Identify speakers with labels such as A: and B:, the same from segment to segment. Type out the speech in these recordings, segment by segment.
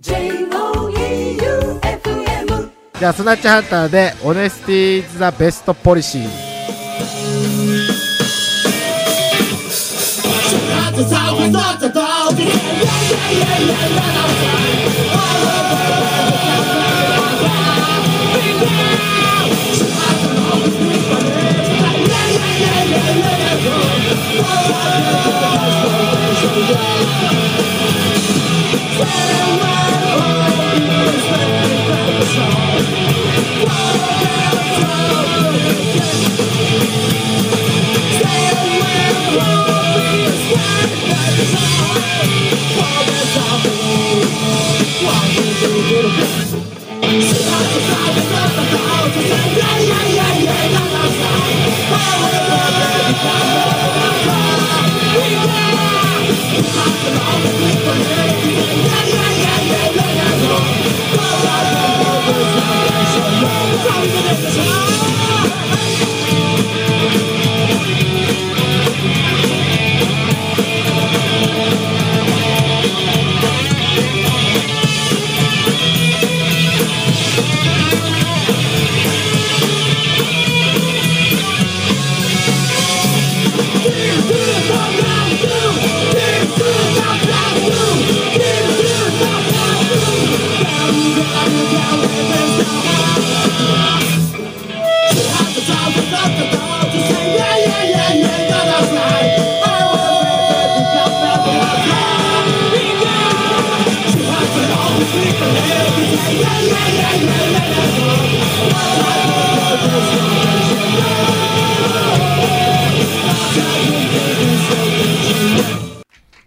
A: J-O-E-U-F-M
B: じゃあスナッチハンターでオネスティーズ・ザ・ベスト・ポリシー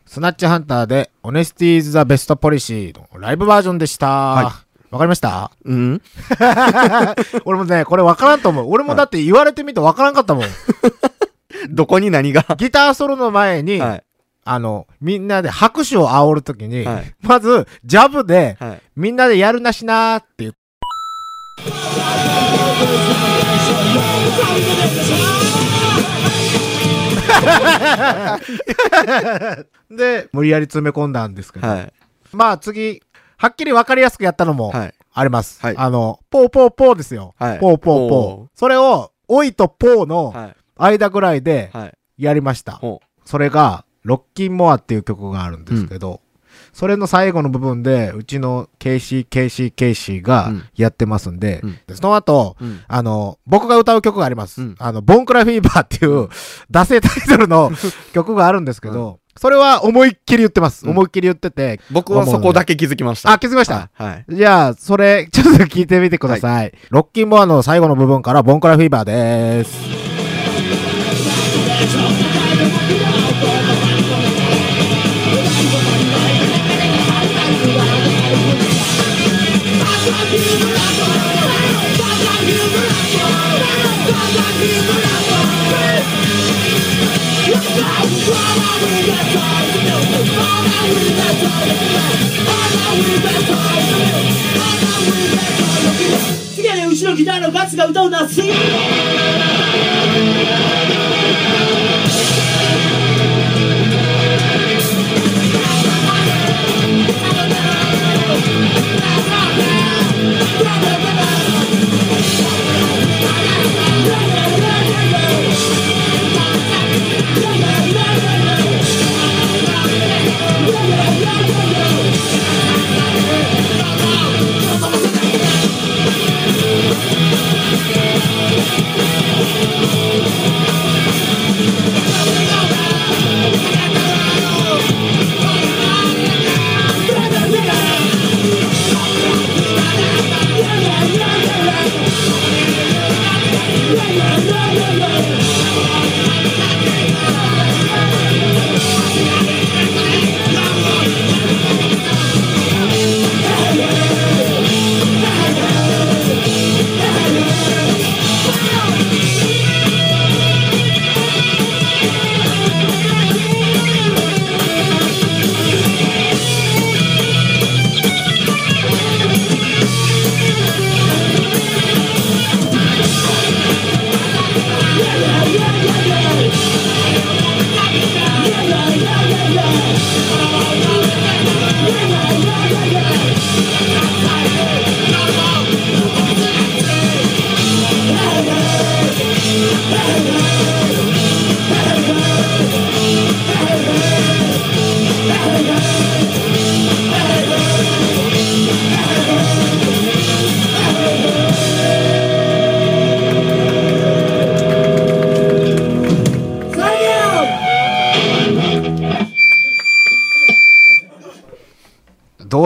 B: スナッチハンターで、オネスティーズ・ザ・ベスト・ポリシーのライブバージョンでした。わ、かりました？
C: うん
B: 俺もね、これわからんと思う。俺もだって言われてみてわからんかったもん。
C: どこに何が？
B: ギターソロの前に、
C: はい。
B: あの、みんなで拍手を煽るときに、
C: はい
B: まず、ジャブで、
C: はい。
B: みんなでやるなしなーっていう。で、無理やり詰め込んだんですけど。
C: はい。
B: まあ次、はっきりわかりやすくやったのも
C: はい。
B: あります。
C: はい
B: あの、ポーポーポーですよ。
C: はい
B: ポーポーポ
C: ポ
B: ー。それを、おいとポーの
C: はい。
B: 間ぐらいで
C: はい。
B: やりました。
C: ほ
B: それが、ロッキンモアっていう曲があるんですけど、それの最後の部分で、うちのケイシー、ケイシー、ケイシーが
C: うん
B: やってますんで、
C: うん
B: その後、
C: う。うん。
B: あの、僕が歌う曲があります。
C: うん
B: あの、ボンクラフィーバーっていう、惰性タイトルの 曲があるんですけど、それは思いっきり言ってます。
C: うん
B: 思いっきり言ってて。
C: 僕はそこだけ気づきました。
B: あ、気づきました？
C: はい。はい。
B: じゃあ、それ、ちょっと聞いてみてください。ロッキンモアの最後の部分から、ボンクラフィーバーです。
D: 次はね、
B: Stop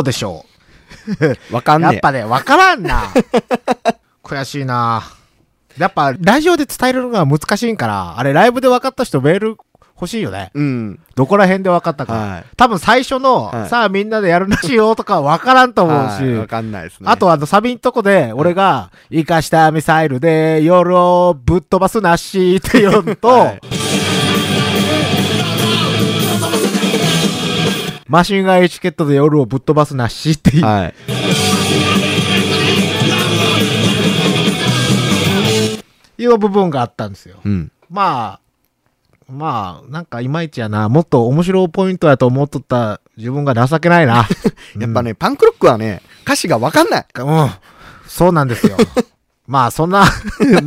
B: でしょ
C: わかねえ。
B: うんやっぱね、わからんな。悔しいな。やっぱ、ラジオで伝えるのが難しいんから、あれ、ライブで分かった人メール欲しいよね。
C: うん。
B: どこら辺で分かったか。
C: はい。
B: 多分最初の、
C: はい
B: さあみんなでやるなしよとか分からんと思うし、
C: はいわかんないですね。
B: あとあのサビんとこで、俺が、生かしたミサイルで夜をぶっ飛ばすなしって言うと、マシンガンエチケットで夜をぶっ飛ばすなしっていう、
C: はい。
B: いう部分があったんですよ。
C: うん。
B: まあ、まあ、なんかいまいちやな。もっと面白いポイントやと思っとった自分が情けないな。
C: やっぱね、パンクロックはね、歌詞がわかんない。
B: うん。そうなんですよ。まあ、そんな、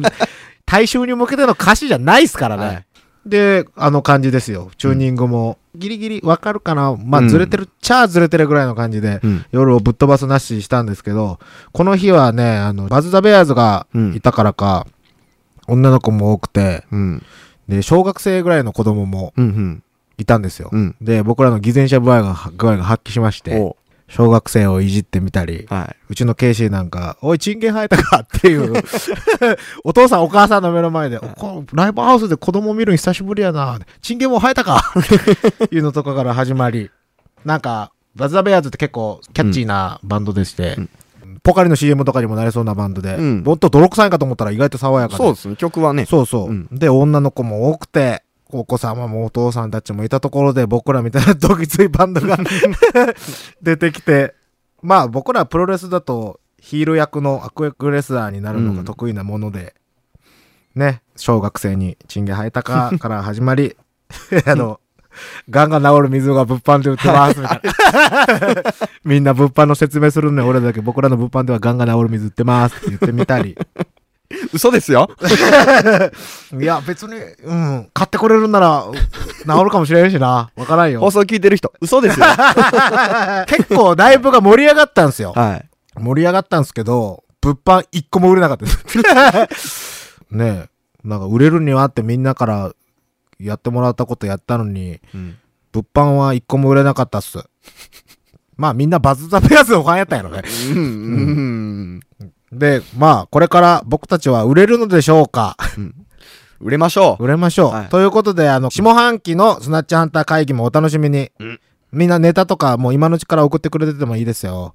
B: 大衆に向けての歌詞じゃないですからね。
C: はい
B: で、あの感じですよ。チューニングも、ギリギリわかるかな？まあ、
C: うん
B: ずれてるっちゃずれてるぐらいの感じで、
C: うん。
B: 夜をぶっ飛ばすなししたんですけど、この日はね、あの、バズ・ザ・ベアーズがいたからか、女の子も多くて、
C: うん。
B: で、小学生ぐらいの子供も。いたんですよ。
C: うん。
B: で、僕らの偽善者具合が、具合が発揮しまして、
C: お
B: 小学生をいじってみたり、
C: は
B: うちのケイシーなんか、おい、チンゲン生えたかっていう、お父さんお母さんの目の前で、おこライブハウスで子供見るの久しぶりやな、チンゲンも生えたか？いうのとかから始まり、なんか、バズ・ザ・ベアーズって結構キャッチーなバンドでして、
C: うん。
B: ポカリの CM とかにもなれそうなバンドで、
C: うん。
B: もっと泥臭いかと思ったら意外と爽や
C: い。
B: かで。
C: そうですね、曲はね。
B: そうそう、
C: うん。
B: で、女の子も多くて、お子様もお父さんたちもいたところで、僕らみたいなドキついバンドが 出てきて、まあ僕らプロレスだとヒール役の悪役レスラーになるのが得意なもので、ね、小学生にチンゲ生えたか から始まり、あの、ガンが治る水が物販で売ってますみたいな。みんな物販の説明するのに俺だけ僕らの物販ではガンが治る水売ってますって言ってみたり。
C: 嘘ですよ。
B: いや、別に、うん、買ってこれるんなら、治るかもしれんしな。わからんよ
C: 放。送聞いてる人、嘘ですよ。
B: 結構ライブが盛り上がったんですよ。
C: はい。
B: 盛り上がったんですけど、物販一個も売れなかったです。ねえ。なんか売れるにはってみんなからやってもらったことやったのに、
C: うん。
B: 物販は一個も売れなかったっす。まあみんなバズ・ザ・ペアーズのファンやったんやろね。
C: うん。
B: で、まあこれから僕たちは売れるのでしょうか
C: 売れましょう。
B: 売れましょう。
C: はい
B: ということで、あの、下半期のスナッチハンター会議もお楽しみに。
C: うん
B: みんなネタとかもう今のうちから送ってくれててもいいですよ。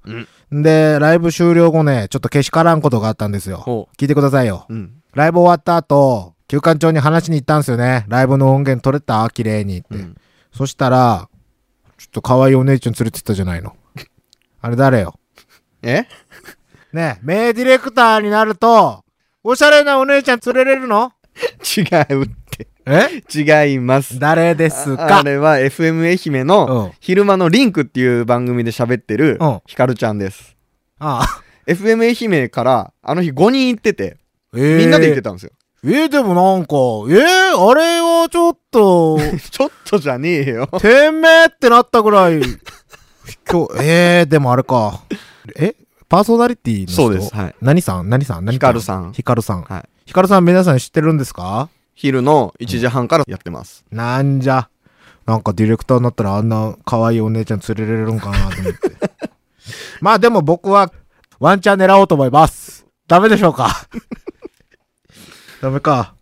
C: うん
B: で、ライブ終了後ね、ちょっとけしからんことがあったんですよ。
C: ほ
B: 聞いてくださいよ。
C: う。うん。
B: ライブ終わった後、休館長に話しに行ったんですよね。ライブの音源取れた？綺麗にって。
C: うん
B: そしたら、ちょっと可愛いお姉ちゃん連れてったじゃないの。あれ誰よ？
C: え？
B: ねえ、名ディレクターになると、おしゃれなお姉ちゃん連れれるの？
C: 違うって。
B: え？
C: 違います。
B: 誰です
C: あ
B: か？
C: あれは FM 愛媛
B: うん
C: の昼間のリンクっていう番組で喋ってる
B: うん
C: ヒカルちゃんです。
B: ああ。
C: FM 愛媛からあの日5人行ってて、
B: え
C: みんなで行ってたんですよ。
B: えー、でもなんか、えー、あれはちょっと、
C: ちょっとじゃねえよ。
B: 店名ってなったぐらい、今日、えー、でもあれか。え？パーソナリティの人？
C: そうですはい
B: 何さん？何さん？何
C: ヒカルさん
B: ヒカルさん。
C: はい。
B: ヒカルさん皆さん知ってるんですか？
C: 昼の1時半からやってます。
B: なんじゃ。なんかディレクターになったらあんな可愛いお姉ちゃん連れれるんかなと思って。まあでも僕はワンチャン狙おうと思います。ダメでしょうか？ダメか。